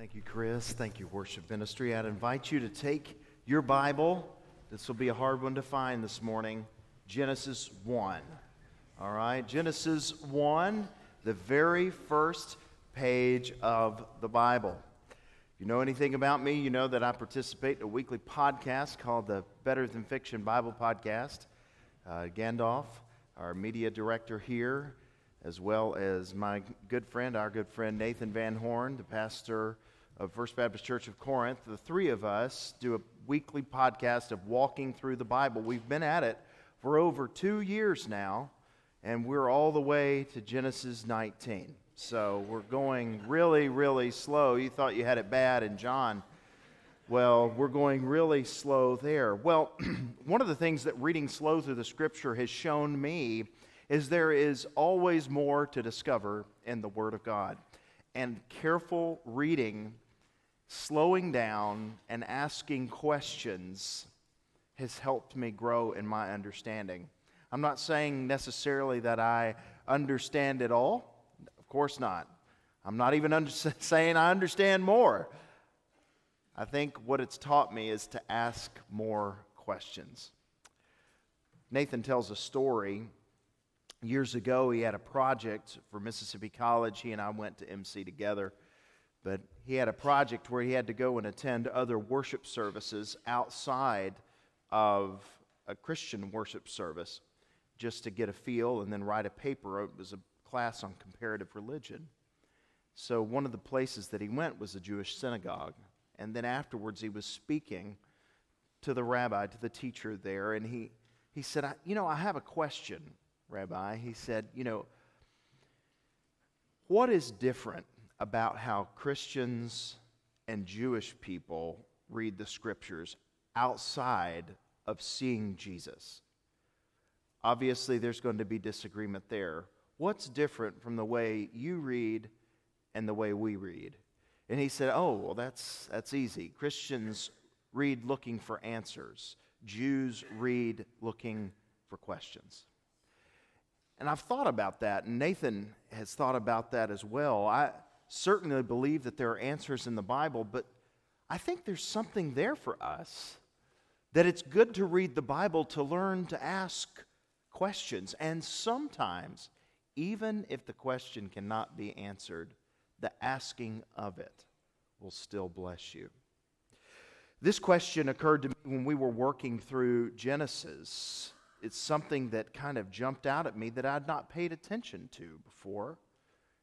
Thank you, Chris. Thank you, worship ministry. I'd invite you to take your Bible. This will be a hard one to find this morning. Genesis 1. All right, Genesis 1, the very first page of the Bible. If you know anything about me, you know that I participate in a weekly podcast called the Better Than Fiction Bible Podcast. Uh, Gandalf, our media director here, as well as my good friend, our good friend Nathan Van Horn, the pastor of First Baptist Church of Corinth. The three of us do a weekly podcast of walking through the Bible. We've been at it for over two years now, and we're all the way to Genesis 19. So we're going really, really slow. You thought you had it bad in John. Well, we're going really slow there. Well, one of the things that reading slow through the scripture has shown me is there is always more to discover in the Word of God. And careful reading slowing down and asking questions has helped me grow in my understanding. I'm not saying necessarily that I understand it all. Of course not. I'm not even under- saying I understand more. I think what it's taught me is to ask more questions. Nathan tells a story. Years ago, he had a project for Mississippi College. He and I went to MC together. But he had a project where he had to go and attend other worship services outside of a Christian worship service just to get a feel and then write a paper. It was a class on comparative religion. So, one of the places that he went was a Jewish synagogue. And then afterwards, he was speaking to the rabbi, to the teacher there, and he, he said, You know, I have a question, Rabbi. He said, You know, what is different about how Christians and Jewish people read the scriptures outside of seeing Jesus. Obviously, there's going to be disagreement there. What's different from the way you read and the way we read? And he said, Oh, well, that's, that's easy. Christians read looking for answers, Jews read looking for questions. And I've thought about that, and Nathan has thought about that as well. I, certainly believe that there are answers in the Bible, but I think there's something there for us. That it's good to read the Bible to learn to ask questions. And sometimes, even if the question cannot be answered, the asking of it will still bless you. This question occurred to me when we were working through Genesis. It's something that kind of jumped out at me that I'd not paid attention to before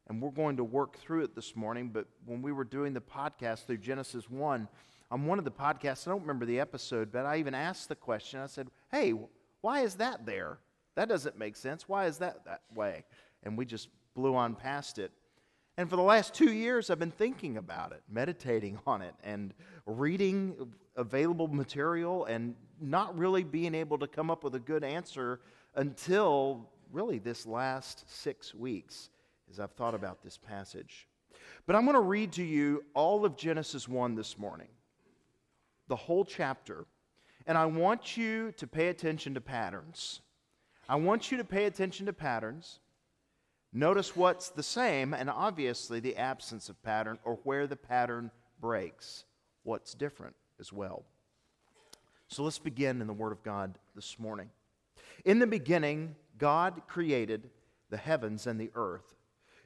and we're going to work through it this morning. But when we were doing the podcast through Genesis 1, on one of the podcasts, I don't remember the episode, but I even asked the question. I said, Hey, why is that there? That doesn't make sense. Why is that that way? And we just blew on past it. And for the last two years, I've been thinking about it, meditating on it, and reading available material, and not really being able to come up with a good answer until really this last six weeks as I've thought about this passage. But I'm going to read to you all of Genesis 1 this morning, the whole chapter. And I want you to pay attention to patterns. I want you to pay attention to patterns. Notice what's the same, and obviously the absence of pattern, or where the pattern breaks. What's different as well. So let's begin in the Word of God this morning. In the beginning, God created the heavens and the earth.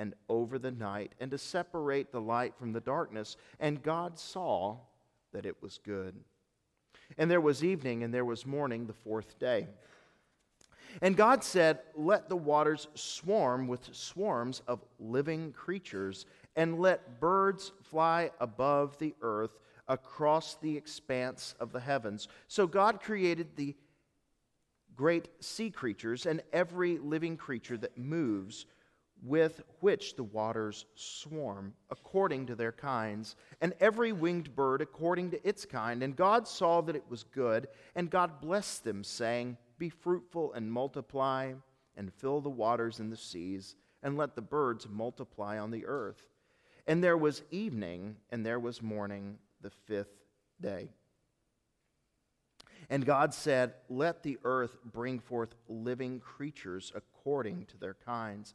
and over the night, and to separate the light from the darkness. And God saw that it was good. And there was evening, and there was morning the fourth day. And God said, Let the waters swarm with swarms of living creatures, and let birds fly above the earth across the expanse of the heavens. So God created the great sea creatures and every living creature that moves with which the waters swarm, according to their kinds, and every winged bird according to its kind. And God saw that it was good, and God blessed them, saying, Be fruitful and multiply, and fill the waters and the seas, and let the birds multiply on the earth. And there was evening, and there was morning, the fifth day. And God said, Let the earth bring forth living creatures according to their kinds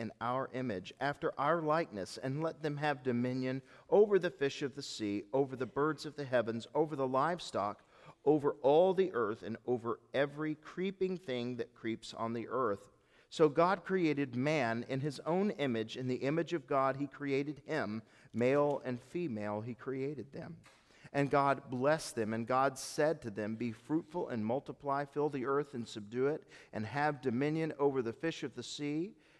in our image, after our likeness, and let them have dominion over the fish of the sea, over the birds of the heavens, over the livestock, over all the earth, and over every creeping thing that creeps on the earth. So God created man in his own image. In the image of God, he created him. Male and female, he created them. And God blessed them, and God said to them, Be fruitful and multiply, fill the earth and subdue it, and have dominion over the fish of the sea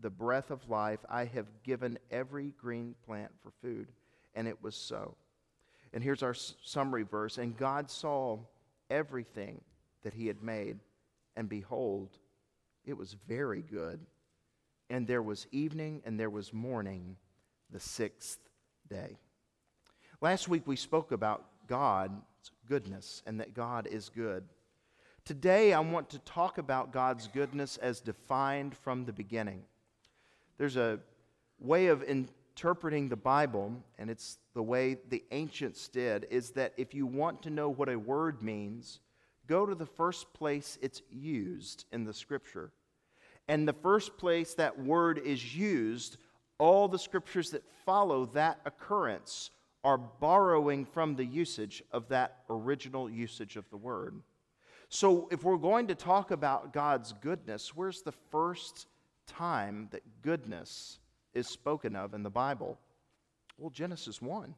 the breath of life, I have given every green plant for food. And it was so. And here's our summary verse And God saw everything that he had made, and behold, it was very good. And there was evening and there was morning, the sixth day. Last week we spoke about God's goodness and that God is good. Today I want to talk about God's goodness as defined from the beginning. There's a way of interpreting the Bible, and it's the way the ancients did, is that if you want to know what a word means, go to the first place it's used in the scripture. And the first place that word is used, all the scriptures that follow that occurrence are borrowing from the usage of that original usage of the word. So, if we're going to talk about God's goodness, where's the first time that goodness is spoken of in the Bible? Well, Genesis 1.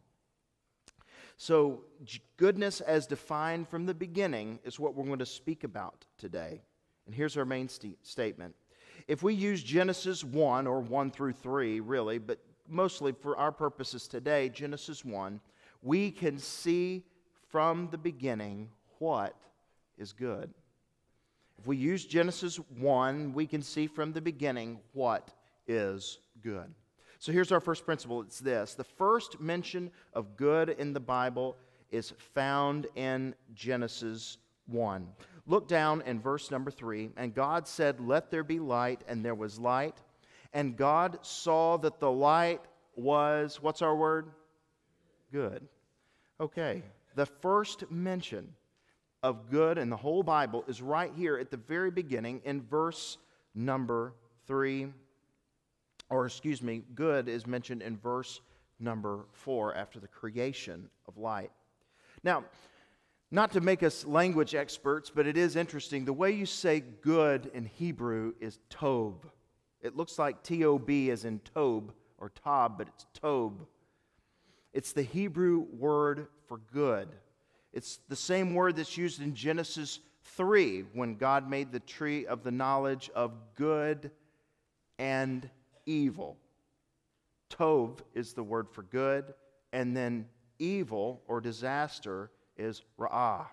So, goodness as defined from the beginning is what we're going to speak about today. And here's our main st- statement If we use Genesis 1 or 1 through 3, really, but mostly for our purposes today, Genesis 1, we can see from the beginning what is good. If we use Genesis 1, we can see from the beginning what is good. So here's our first principle it's this the first mention of good in the Bible is found in Genesis 1. Look down in verse number 3. And God said, Let there be light, and there was light. And God saw that the light was, what's our word? Good. Okay. The first mention of good in the whole Bible is right here at the very beginning in verse number 3 or excuse me, good is mentioned in verse number four after the creation of light. Now, not to make us language experts, but it is interesting. The way you say good in Hebrew is tob. It looks like T O B as in tob or tob, but it's tob. It's the Hebrew word for good. It's the same word that's used in Genesis 3 when God made the tree of the knowledge of good and evil. Tov is the word for good, and then evil or disaster is ra'ah.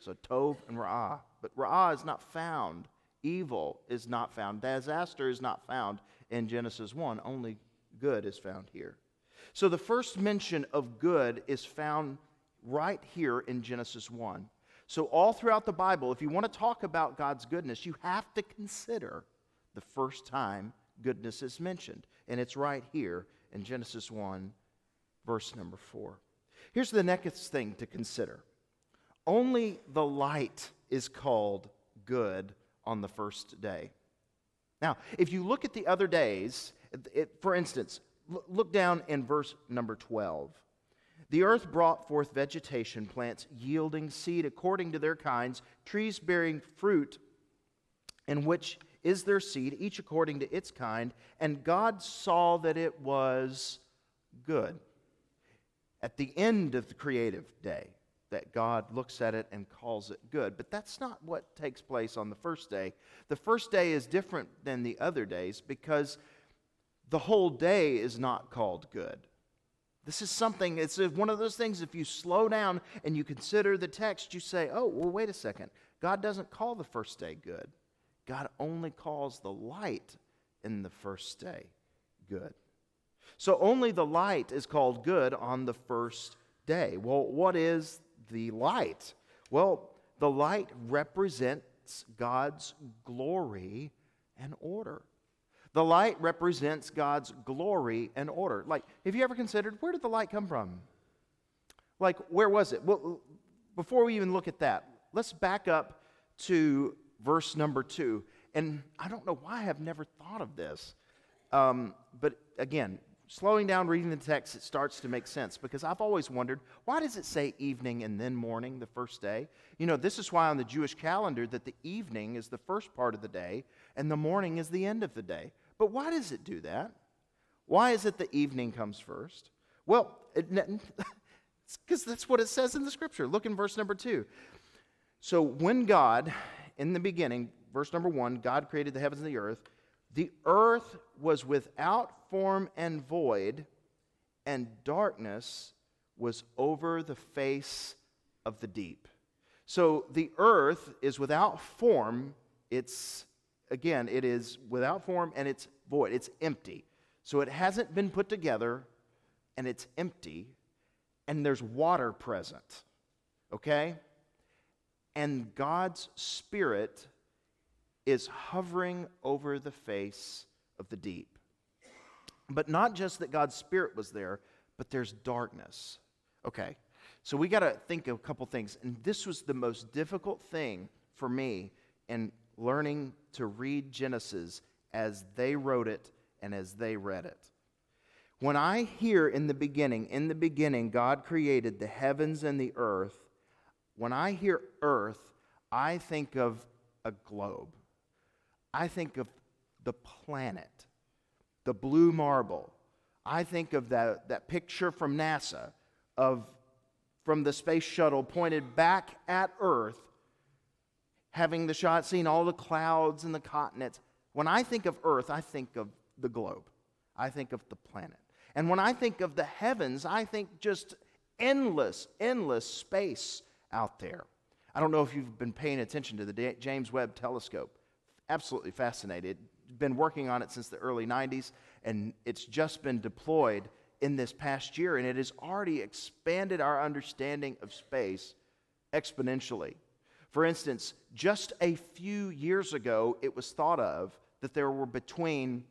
So tov and ra'ah. But ra'ah is not found. Evil is not found. Disaster is not found in Genesis 1. Only good is found here. So the first mention of good is found right here in Genesis 1. So, all throughout the Bible, if you want to talk about God's goodness, you have to consider the first time goodness is mentioned. And it's right here in Genesis 1, verse number 4. Here's the next thing to consider only the light is called good on the first day. Now, if you look at the other days, it, for instance, look down in verse number 12. The earth brought forth vegetation, plants yielding seed according to their kinds, trees bearing fruit, in which is their seed, each according to its kind. And God saw that it was good. At the end of the creative day, that God looks at it and calls it good. But that's not what takes place on the first day. The first day is different than the other days because the whole day is not called good. This is something, it's one of those things, if you slow down and you consider the text, you say, oh, well, wait a second. God doesn't call the first day good. God only calls the light in the first day good. So only the light is called good on the first day. Well, what is the light? Well, the light represents God's glory and order. The light represents God's glory and order. Like, have you ever considered where did the light come from? Like, where was it? Well, before we even look at that, let's back up to verse number two. And I don't know why I've never thought of this. Um, but again, slowing down reading the text, it starts to make sense because I've always wondered why does it say evening and then morning the first day? You know, this is why on the Jewish calendar that the evening is the first part of the day and the morning is the end of the day. But why does it do that? Why is it the evening comes first? Well, because that's what it says in the scripture. Look in verse number two. So when God in the beginning, verse number one, God created the heavens and the earth. The earth was without form and void, and darkness was over the face of the deep. So the earth is without form. It's, again, it is without form and it's void. It's empty. So it hasn't been put together and it's empty, and there's water present. Okay? and God's Spirit is hovering over the face of the deep. But not just that God's Spirit was there, but there's darkness. Okay, so we got to think of a couple things. And this was the most difficult thing for me in learning to read Genesis as they wrote it and as they read it. When I hear in the beginning, in the beginning, God created the heavens and the earth, when I hear Earth, I think of a globe. I think of the planet, the blue marble. I think of that, that picture from NASA of from the space shuttle pointed back at Earth, having the shot, seen all the clouds and the continents. When I think of earth, I think of the globe, I think of the planet. And when I think of the heavens, I think just endless, endless space out there. I don't know if you've been paying attention to the James Webb telescope. Absolutely fascinated. Been working on it since the early 90s, and it's just been deployed in this past year, and it has already expanded our understanding of space exponentially. For instance, just a few years ago, it was thought of that there were between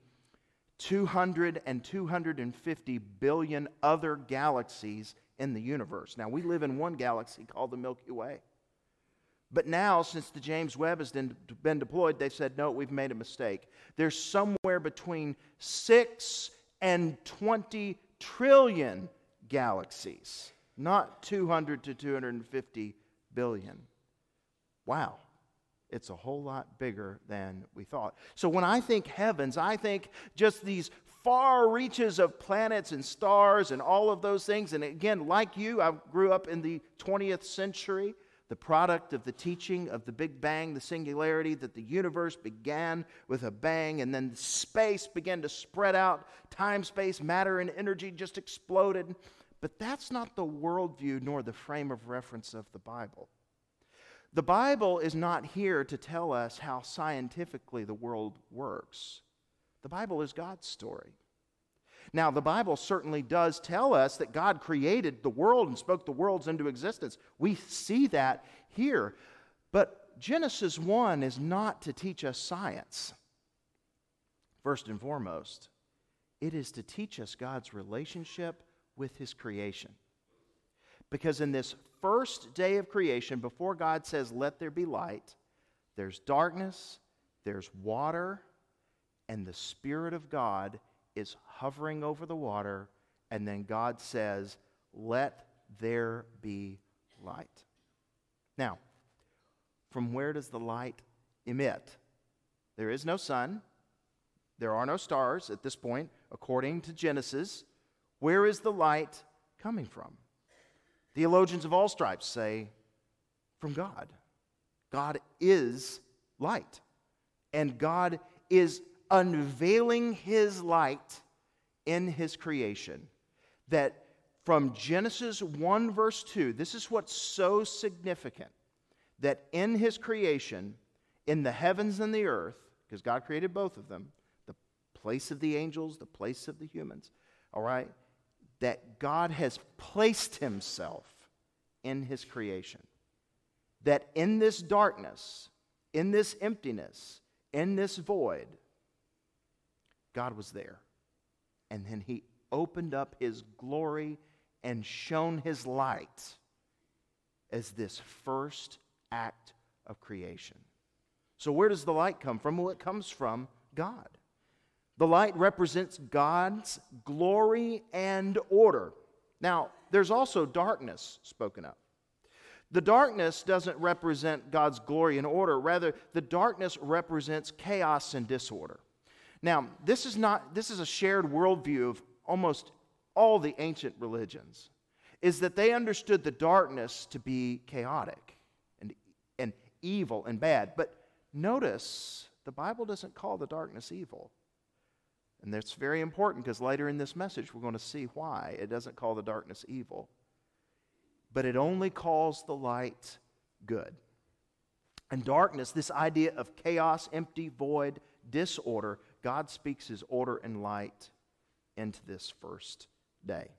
200 and 250 billion other galaxies in the universe. Now, we live in one galaxy called the Milky Way. But now, since the James Webb has been deployed, they've said, no, we've made a mistake. There's somewhere between 6 and 20 trillion galaxies, not 200 to 250 billion. Wow, it's a whole lot bigger than we thought. So when I think heavens, I think just these far reaches of planets and stars and all of those things. And again, like you, I grew up in the 20th century, the product of the teaching of the Big Bang, the singularity, that the universe began with a bang and then space began to spread out. Time, space, matter, and energy just exploded. But that's not the worldview nor the frame of reference of the Bible. The Bible is not here to tell us how scientifically the world works. The Bible is God's story. Now, the Bible certainly does tell us that God created the world and spoke the worlds into existence. We see that here. But Genesis 1 is not to teach us science, first and foremost. It is to teach us God's relationship with His creation. Because in this first day of creation, before God says, Let there be light, there's darkness, there's water, and the Spirit of God is hovering over the water, and then God says, Let there be light. Now, from where does the light emit? There is no sun. There are no stars at this point, according to Genesis. Where is the light coming from? Theologians of all stripes say, from God. God is light. And God is unveiling his light in his creation. That from Genesis 1, verse 2, this is what's so significant that in his creation, in the heavens and the earth, because God created both of them, the place of the angels, the place of the humans, all right, that God has placed himself in his creation. That in this darkness, in this emptiness, in this void, God was there. And then he opened up his glory and shone his light as this first act of creation. So, where does the light come from? Well, it comes from God. The light represents God's glory and order. Now, there's also darkness spoken of. The darkness doesn't represent God's glory and order, rather, the darkness represents chaos and disorder. Now, this is not this is a shared worldview of almost all the ancient religions, is that they understood the darkness to be chaotic and, and evil and bad. But notice the Bible doesn't call the darkness evil. And that's very important because later in this message we're going to see why it doesn't call the darkness evil. But it only calls the light good. And darkness, this idea of chaos, empty, void, disorder, God speaks his order and light into this first day.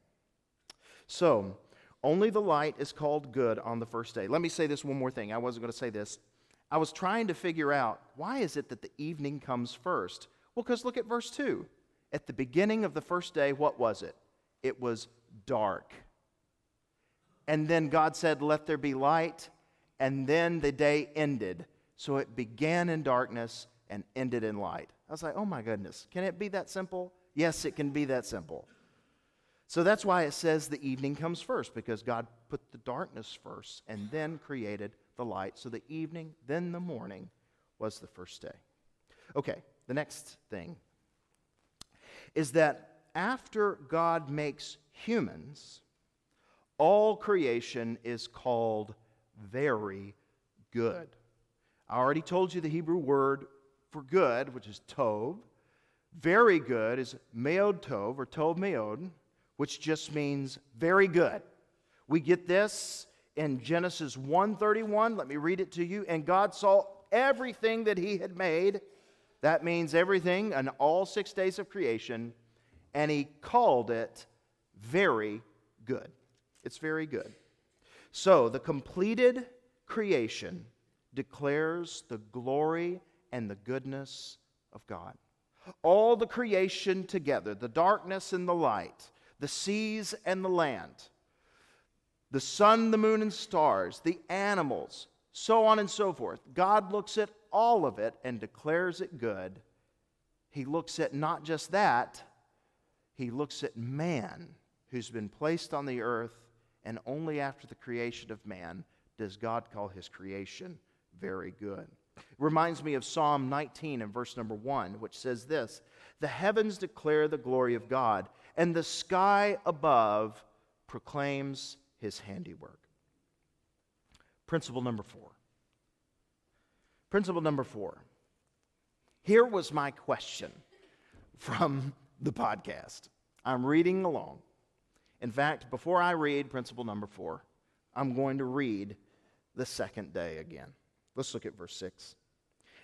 So, only the light is called good on the first day. Let me say this one more thing. I wasn't going to say this. I was trying to figure out why is it that the evening comes first? Well, because look at verse 2. At the beginning of the first day, what was it? It was dark. And then God said, Let there be light. And then the day ended. So it began in darkness and ended in light. I was like, Oh my goodness, can it be that simple? Yes, it can be that simple. So that's why it says the evening comes first, because God put the darkness first and then created the light. So the evening, then the morning was the first day. Okay, the next thing is that after God makes humans, all creation is called very good. I already told you the Hebrew word for good, which is tov. Very good is meod tov or tov meod, which just means very good. We get this in Genesis 1:31. Let me read it to you. And God saw everything that he had made. That means everything and all 6 days of creation, and he called it very good. It's very good. So, the completed creation declares the glory and the goodness of God. All the creation together, the darkness and the light, the seas and the land, the sun, the moon, and stars, the animals, so on and so forth. God looks at all of it and declares it good. He looks at not just that, he looks at man who's been placed on the earth, and only after the creation of man does God call his creation very good. It reminds me of Psalm 19 and verse number 1, which says this The heavens declare the glory of God, and the sky above proclaims his handiwork. Principle number four. Principle number four. Here was my question from the podcast. I'm reading along. In fact, before I read principle number four, I'm going to read the second day again. Let's look at verse 6.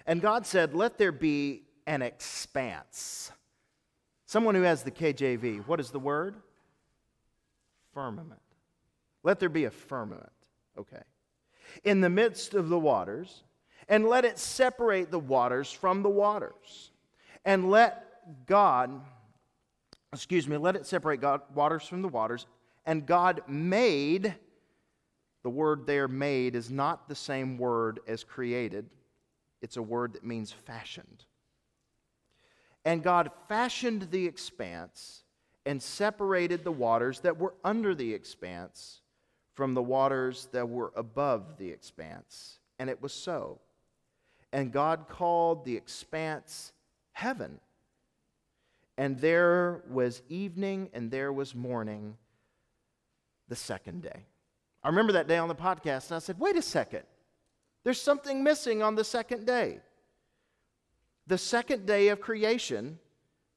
And God said, Let there be an expanse. Someone who has the KJV, what is the word? Firmament. Let there be a firmament. Okay. In the midst of the waters, and let it separate the waters from the waters. And let God, excuse me, let it separate God, waters from the waters. And God made the word there, made, is not the same word as created, it's a word that means fashioned. And God fashioned the expanse and separated the waters that were under the expanse from the waters that were above the expanse. And it was so. And God called the expanse heaven. And there was evening and there was morning the second day. I remember that day on the podcast, and I said, wait a second. There's something missing on the second day. The second day of creation,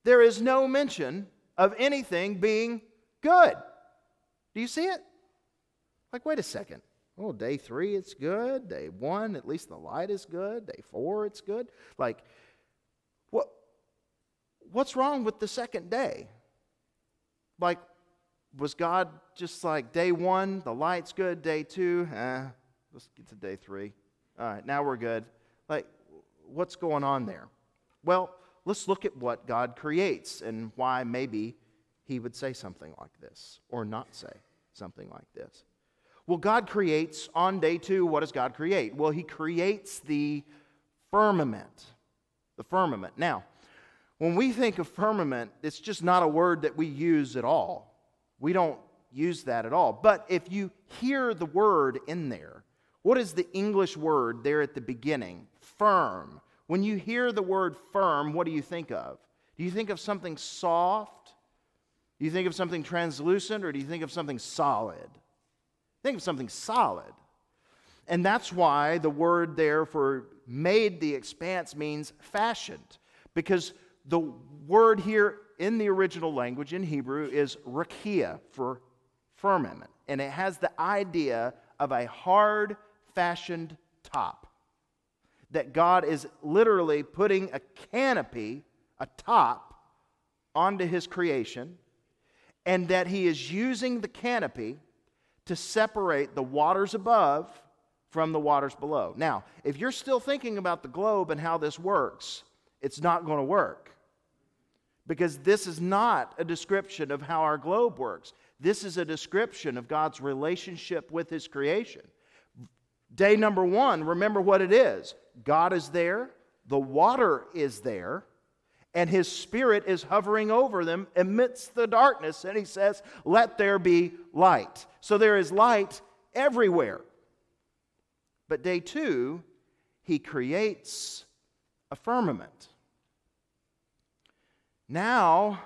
there is no mention of anything being good. Do you see it? Like, wait a second. Oh, day three, it's good. Day one, at least the light is good. Day four, it's good. Like, what, what's wrong with the second day? Like, was God just like day one, the light's good, day two, eh, let's get to day three. All right, now we're good. Like, what's going on there? Well, let's look at what God creates and why maybe he would say something like this or not say something like this. Well, God creates on day two, what does God create? Well, he creates the firmament. The firmament. Now, when we think of firmament, it's just not a word that we use at all. We don't use that at all. But if you hear the word in there, what is the English word there at the beginning? Firm. When you hear the word firm, what do you think of? Do you think of something soft? Do you think of something translucent? Or do you think of something solid? Think of something solid. And that's why the word there for made the expanse means fashioned. Because the word here in the original language in Hebrew is rakia for firmament. And it has the idea of a hard fashioned top. That God is literally putting a canopy, a top, onto his creation, and that he is using the canopy to separate the waters above from the waters below. Now, if you're still thinking about the globe and how this works, it's not going to work because this is not a description of how our globe works. This is a description of God's relationship with His creation. Day number one, remember what it is God is there, the water is there, and His Spirit is hovering over them amidst the darkness. And He says, Let there be light. So there is light everywhere. But day two, He creates a firmament. Now,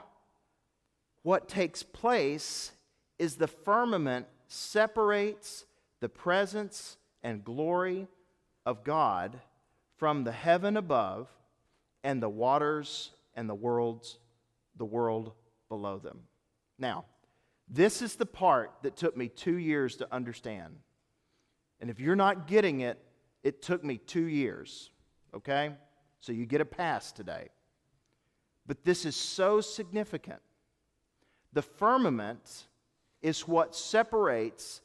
what takes place is the firmament separates the presence and glory of God from the heaven above and the waters and the worlds, the world below them. Now, this is the part that took me two years to understand. And if you're not getting it, it took me two years, okay? So you get a pass today. But this is so significant. The firmament is what separates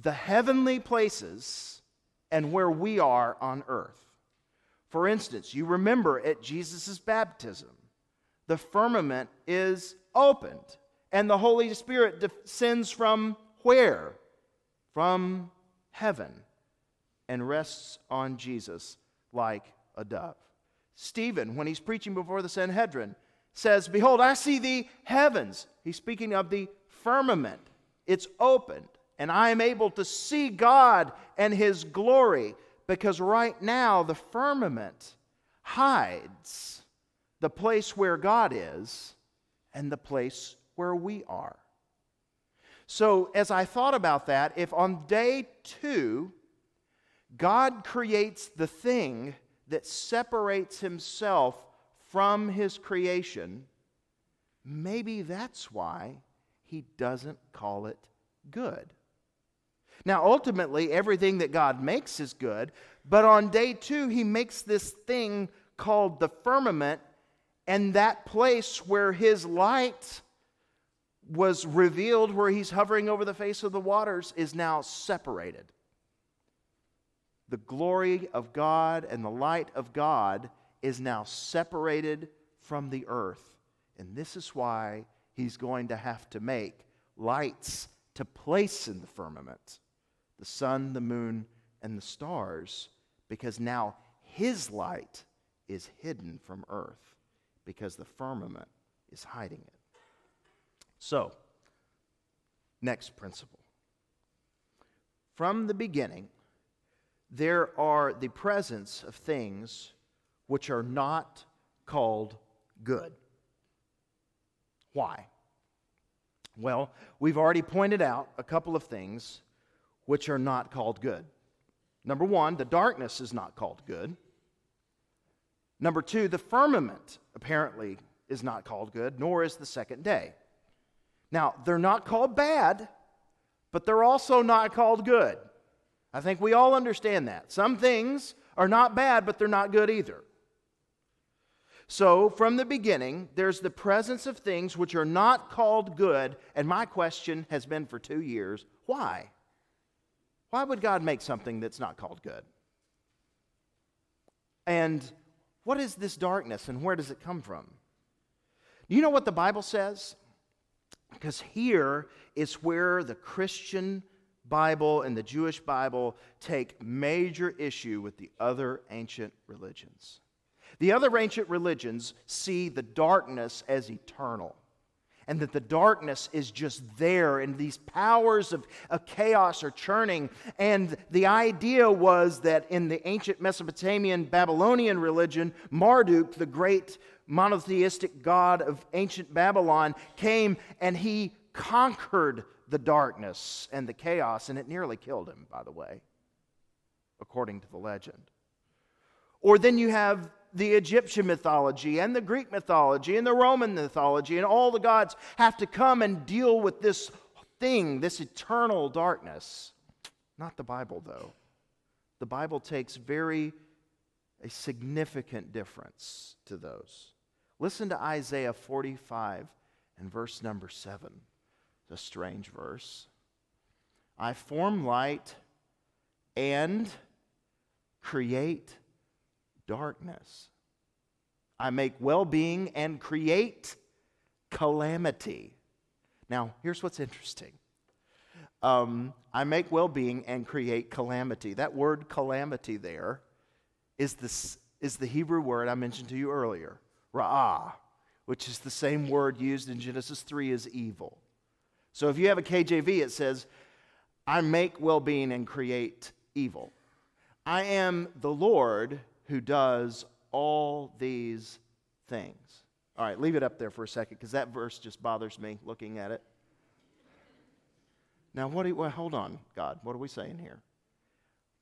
the heavenly places and where we are on earth. For instance, you remember at Jesus' baptism, the firmament is opened, and the Holy Spirit descends from where? From heaven, and rests on Jesus like a dove. Stephen, when he's preaching before the Sanhedrin, says, Behold, I see the heavens. He's speaking of the firmament. It's opened, and I am able to see God and his glory because right now the firmament hides the place where God is and the place where we are. So, as I thought about that, if on day two, God creates the thing that separates himself from his creation, maybe that's why he doesn't call it good. Now, ultimately, everything that God makes is good, but on day two, he makes this thing called the firmament, and that place where his light was revealed, where he's hovering over the face of the waters, is now separated. The glory of God and the light of God is now separated from the earth. And this is why he's going to have to make lights to place in the firmament the sun, the moon, and the stars, because now his light is hidden from earth, because the firmament is hiding it. So, next principle. From the beginning, there are the presence of things which are not called good. Why? Well, we've already pointed out a couple of things which are not called good. Number one, the darkness is not called good. Number two, the firmament apparently is not called good, nor is the second day. Now, they're not called bad, but they're also not called good. I think we all understand that. Some things are not bad, but they're not good either. So, from the beginning, there's the presence of things which are not called good, and my question has been for two years why? Why would God make something that's not called good? And what is this darkness and where does it come from? Do you know what the Bible says? Because here is where the Christian Bible and the Jewish Bible take major issue with the other ancient religions. The other ancient religions see the darkness as eternal and that the darkness is just there and these powers of, of, chaos are churning. And the idea was that in the ancient Mesopotamian Babylonian religion, Marduk, the great monotheistic god of ancient Babylon, came and he conquered the darkness and the chaos, and it nearly killed him, by the way, according to the legend. Or then you have the Egyptian mythology and the Greek mythology and the Roman mythology, and all the gods have to come and deal with this thing, this eternal darkness. Not the Bible, though. The Bible takes very a significant difference to those. Listen to Isaiah 45 and verse number 7. It's a strange verse. I form light and create darkness. I make well being and create calamity. Now, here's what's interesting um, I make well being and create calamity. That word calamity there is, this, is the Hebrew word I mentioned to you earlier, ra'ah, which is the same word used in Genesis 3 as evil. So if you have a KJV, it says, I make well being and create evil. I am the Lord who does all these things. All right, leave it up there for a second because that verse just bothers me looking at it. Now, what do you, well, hold on, God. What are we saying here?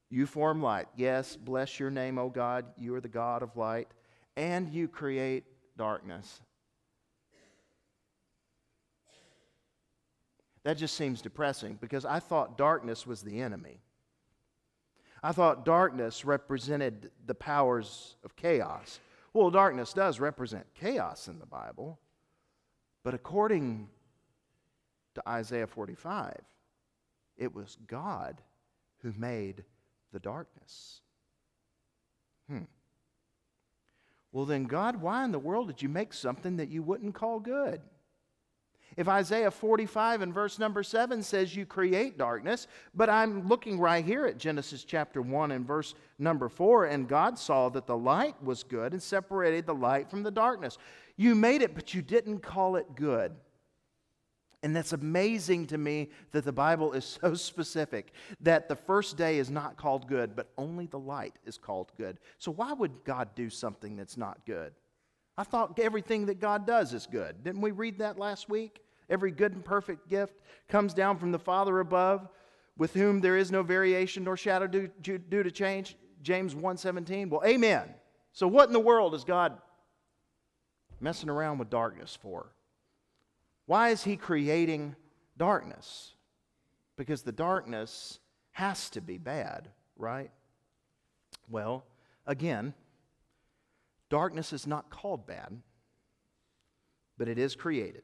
You form light. Yes, bless your name, O God. You are the God of light. And you create darkness. That just seems depressing because I thought darkness was the enemy. I thought darkness represented the powers of chaos. Well, darkness does represent chaos in the Bible, but according to Isaiah 45, it was God who made the darkness. Hmm. Well, then, God, why in the world did you make something that you wouldn't call good? If Isaiah 45 and verse number 7 says you create darkness, but I'm looking right here at Genesis chapter 1 and verse number 4, and God saw that the light was good and separated the light from the darkness. You made it, but you didn't call it good. And that's amazing to me that the Bible is so specific that the first day is not called good, but only the light is called good. So, why would God do something that's not good? I thought everything that God does is good. Didn't we read that last week? Every good and perfect gift comes down from the Father above, with whom there is no variation nor shadow due, due to change. James 1:17. Well, amen. So what in the world is God messing around with darkness for? Why is he creating darkness? Because the darkness has to be bad, right? Well, again, Darkness is not called bad, but it is created.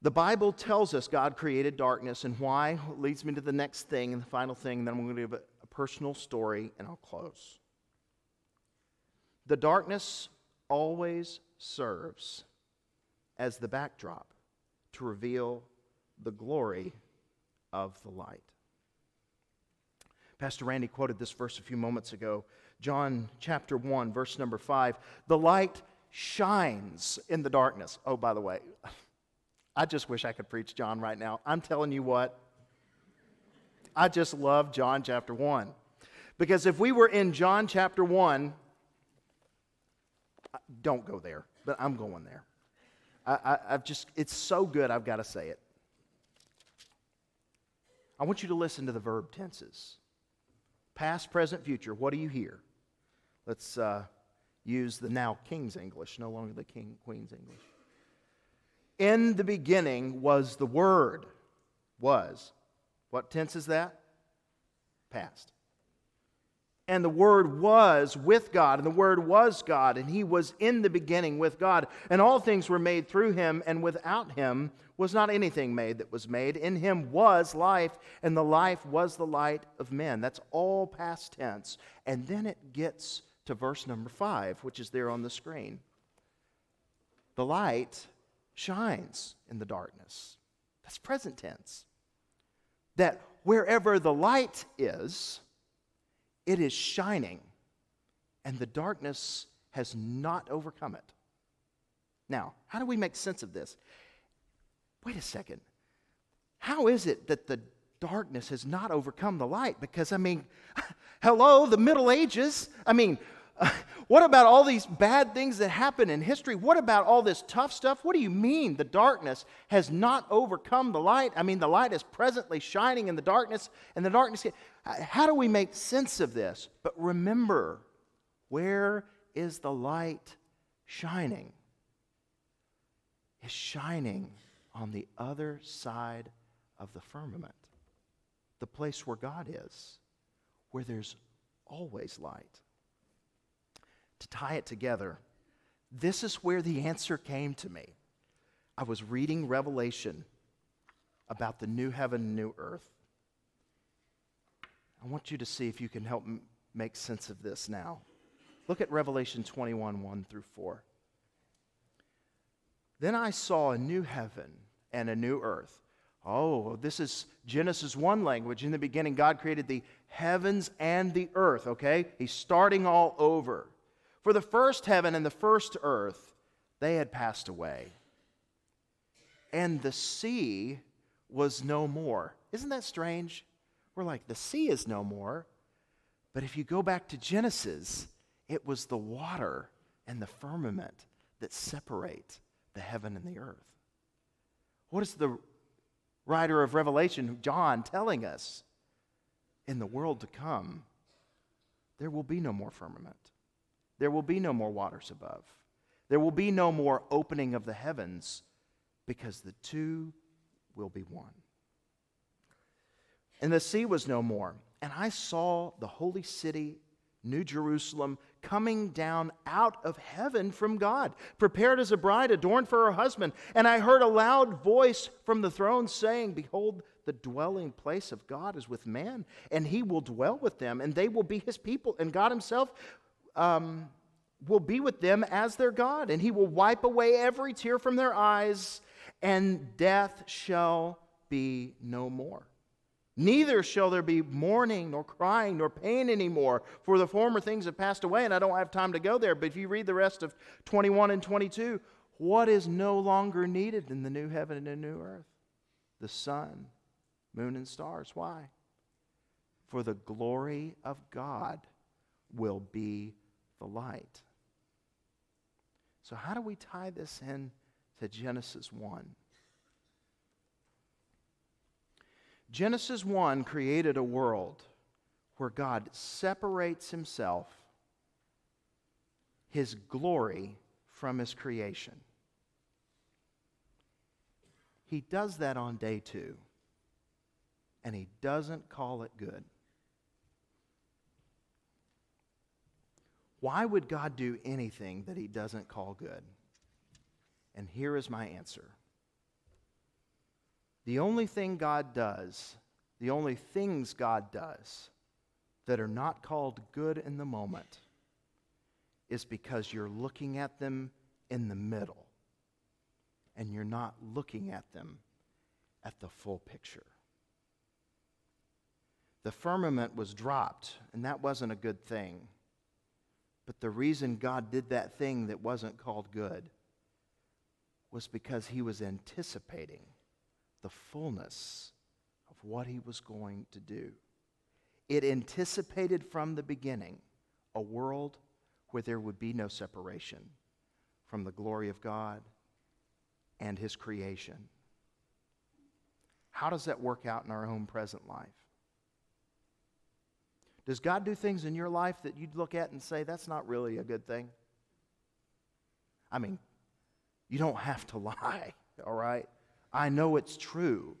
The Bible tells us God created darkness and why leads me to the next thing and the final thing. Then I'm going to give a personal story and I'll close. The darkness always serves as the backdrop to reveal the glory of the light. Pastor Randy quoted this verse a few moments ago. John chapter 1, verse number 5. The light shines in the darkness. Oh, by the way, I just wish I could preach John right now. I'm telling you what, I just love John chapter 1. Because if we were in John chapter 1, don't go there, but I'm going there. I, have just, it's so good, I've got to say it. I want you to listen to the verb tenses past, present, future. What do you hear? Let's uh, use the now King's English, no longer the King Queen's English. In the beginning was the Word. Was. What tense is that? Past. And the Word was with God, and the Word was God, and He was in the beginning with God. And all things were made through Him, and without Him was not anything made that was made. In Him was life, and the life was the light of men. That's all past tense. And then it gets to verse number five, which is there on the screen. The light shines in the darkness. That's present tense. That wherever the light is, it is shining, and the darkness has not overcome it. Now, how do we make sense of this? Wait a second. How is it that the darkness has not overcome the light? Because, I mean, hello, the Middle Ages. I mean, what about all these bad things that happen in history? What about all this tough stuff? What do you mean the darkness has not overcome the light? I mean, the light is presently shining in the darkness, and the darkness. Uh, how do we make sense of this? But remember, where is the light shining? It's shining on the other side of the firmament, the place where God is, where there's always light to tie it together, this is where the answer came to me. I was reading Revelation about the new heaven new earth. I want you to see if you can help m- make sense of this now. Look at Revelation 21 1 through 4. Then I saw a new heaven and a new earth. Oh, this is Genesis 1 language. In the beginning, God created the heavens and the earth, okay? He's starting all over. For the first heaven and the first earth, they had passed away. And the sea was no more. Isn't that strange? We're like, the sea is no more. But if you go back to Genesis, it was the water and the firmament that separate the heaven and the earth. What is the writer of Revelation, John, telling us? In the world to come, there will be no more firmament there will be no more waters above. There will be no more opening of the heavens because the two will be one. And the sea was no more. And I saw the holy city, New Jerusalem, coming down out of heaven from God, prepared as a bride adorned for her husband. And I heard a loud voice from the throne saying, Behold, the dwelling place of God is with man, and he will dwell with them, and they will be his people. And God himself um, will be with them as their God, and he will wipe away every tear from their eyes, and death shall be no more. Neither shall there be mourning, nor crying, nor pain anymore, for the former things have passed away, and I don't have time to go there. But if you read the rest of 21 and 22, what is no longer needed in the new heaven and the new earth? The sun, moon, and stars. Why? For the glory of God will be the light. So, how do we tie this in to Genesis 1? Genesis 1 created a world where God separates himself, his glory, from his creation. He does that on day two, and he doesn't call it good. Why would God do anything that he doesn't call good? And here is my answer the only thing God does, the only things God does that are not called good in the moment is because you're looking at them in the middle and you're not looking at them at the full picture. The firmament was dropped, and that wasn't a good thing. But the reason God did that thing that wasn't called good was because he was anticipating the fullness of what he was going to do. It anticipated from the beginning a world where there would be no separation from the glory of God and his creation. How does that work out in our own present life? Does God do things in your life that you'd look at and say, that's not really a good thing? I mean, you don't have to lie, all right? I know it's true.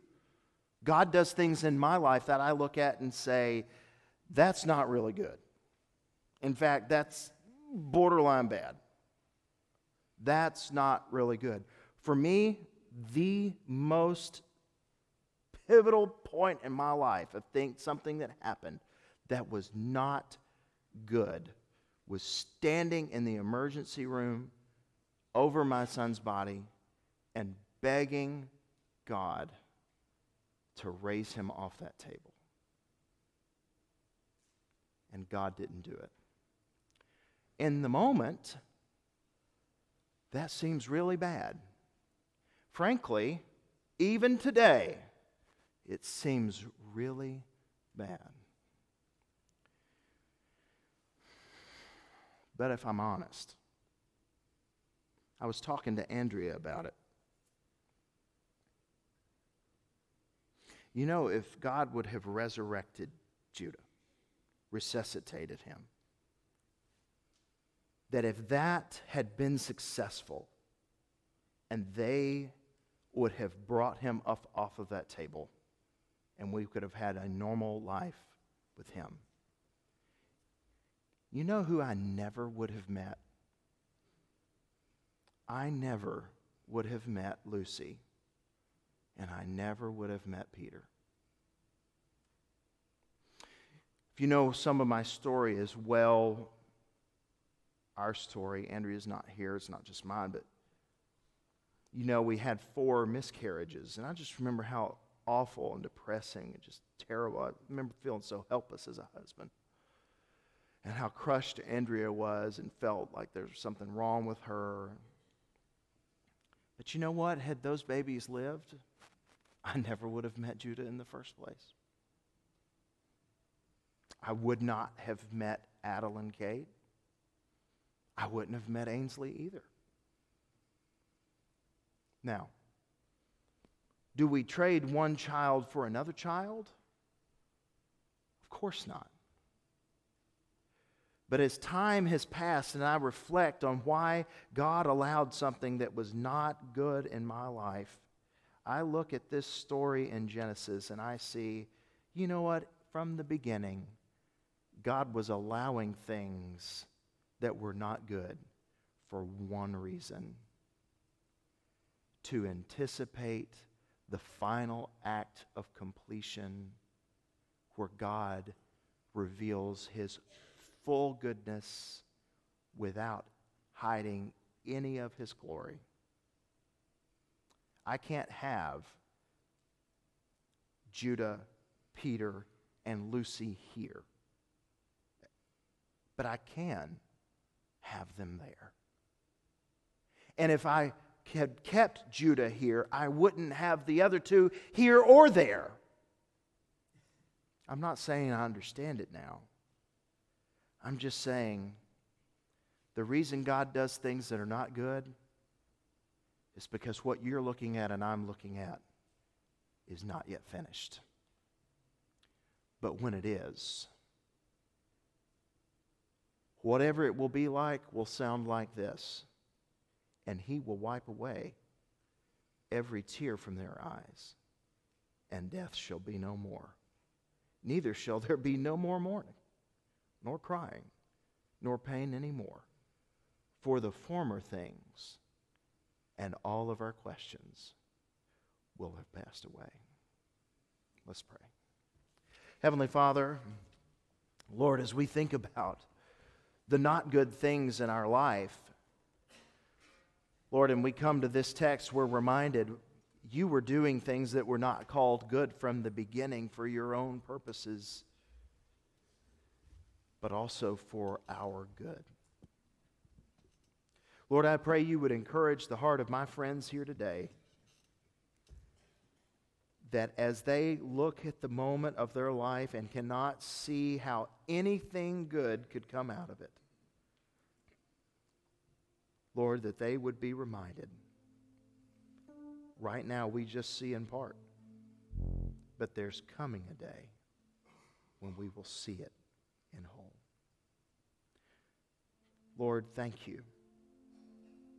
God does things in my life that I look at and say, that's not really good. In fact, that's borderline bad. That's not really good. For me, the most pivotal point in my life of think something that happened that was not good was standing in the emergency room over my son's body and begging God to raise him off that table. And God didn't do it. In the moment, that seems really bad. Frankly, even today, it seems really bad. But if I'm honest, I was talking to Andrea about it. You know, if God would have resurrected Judah, resuscitated him, that if that had been successful and they would have brought him up off of that table and we could have had a normal life with him. You know who I never would have met? I never would have met Lucy and I never would have met Peter. If you know some of my story as well, our story, Andrea's not here, it's not just mine, but you know, we had four miscarriages, and I just remember how awful and depressing and just terrible. I remember feeling so helpless as a husband, and how crushed Andrea was and felt like there was something wrong with her. But you know what? Had those babies lived, I never would have met Judah in the first place. I would not have met Adel and Kate. I wouldn't have met Ainsley either. Now, do we trade one child for another child? Of course not. But as time has passed and I reflect on why God allowed something that was not good in my life, I look at this story in Genesis and I see, you know what? From the beginning, God was allowing things that were not good for one reason to anticipate the final act of completion where God reveals his full goodness without hiding any of his glory. I can't have Judah, Peter, and Lucy here, but I can have them there. And if I had kept Judah here, I wouldn't have the other two here or there. I'm not saying I understand it now. I'm just saying the reason God does things that are not good is because what you're looking at and I'm looking at is not yet finished. But when it is, whatever it will be like will sound like this and he will wipe away every tear from their eyes, and death shall be no more. Neither shall there be no more mourning, nor crying, nor pain anymore. For the former things and all of our questions will have passed away. Let's pray. Heavenly Father, Lord, as we think about the not good things in our life, Lord, and we come to this text, we're reminded you were doing things that were not called good from the beginning for your own purposes, but also for our good. Lord, I pray you would encourage the heart of my friends here today that as they look at the moment of their life and cannot see how anything good could come out of it, Lord, that they would be reminded. Right now, we just see in part, but there's coming a day when we will see it in whole. Lord, thank you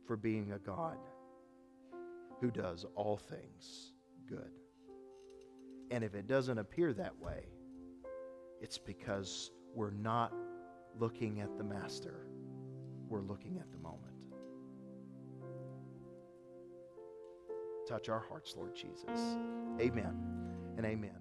for being a God who does all things good. And if it doesn't appear that way, it's because we're not looking at the Master, we're looking at the moment. touch our hearts, Lord Jesus. Amen and amen.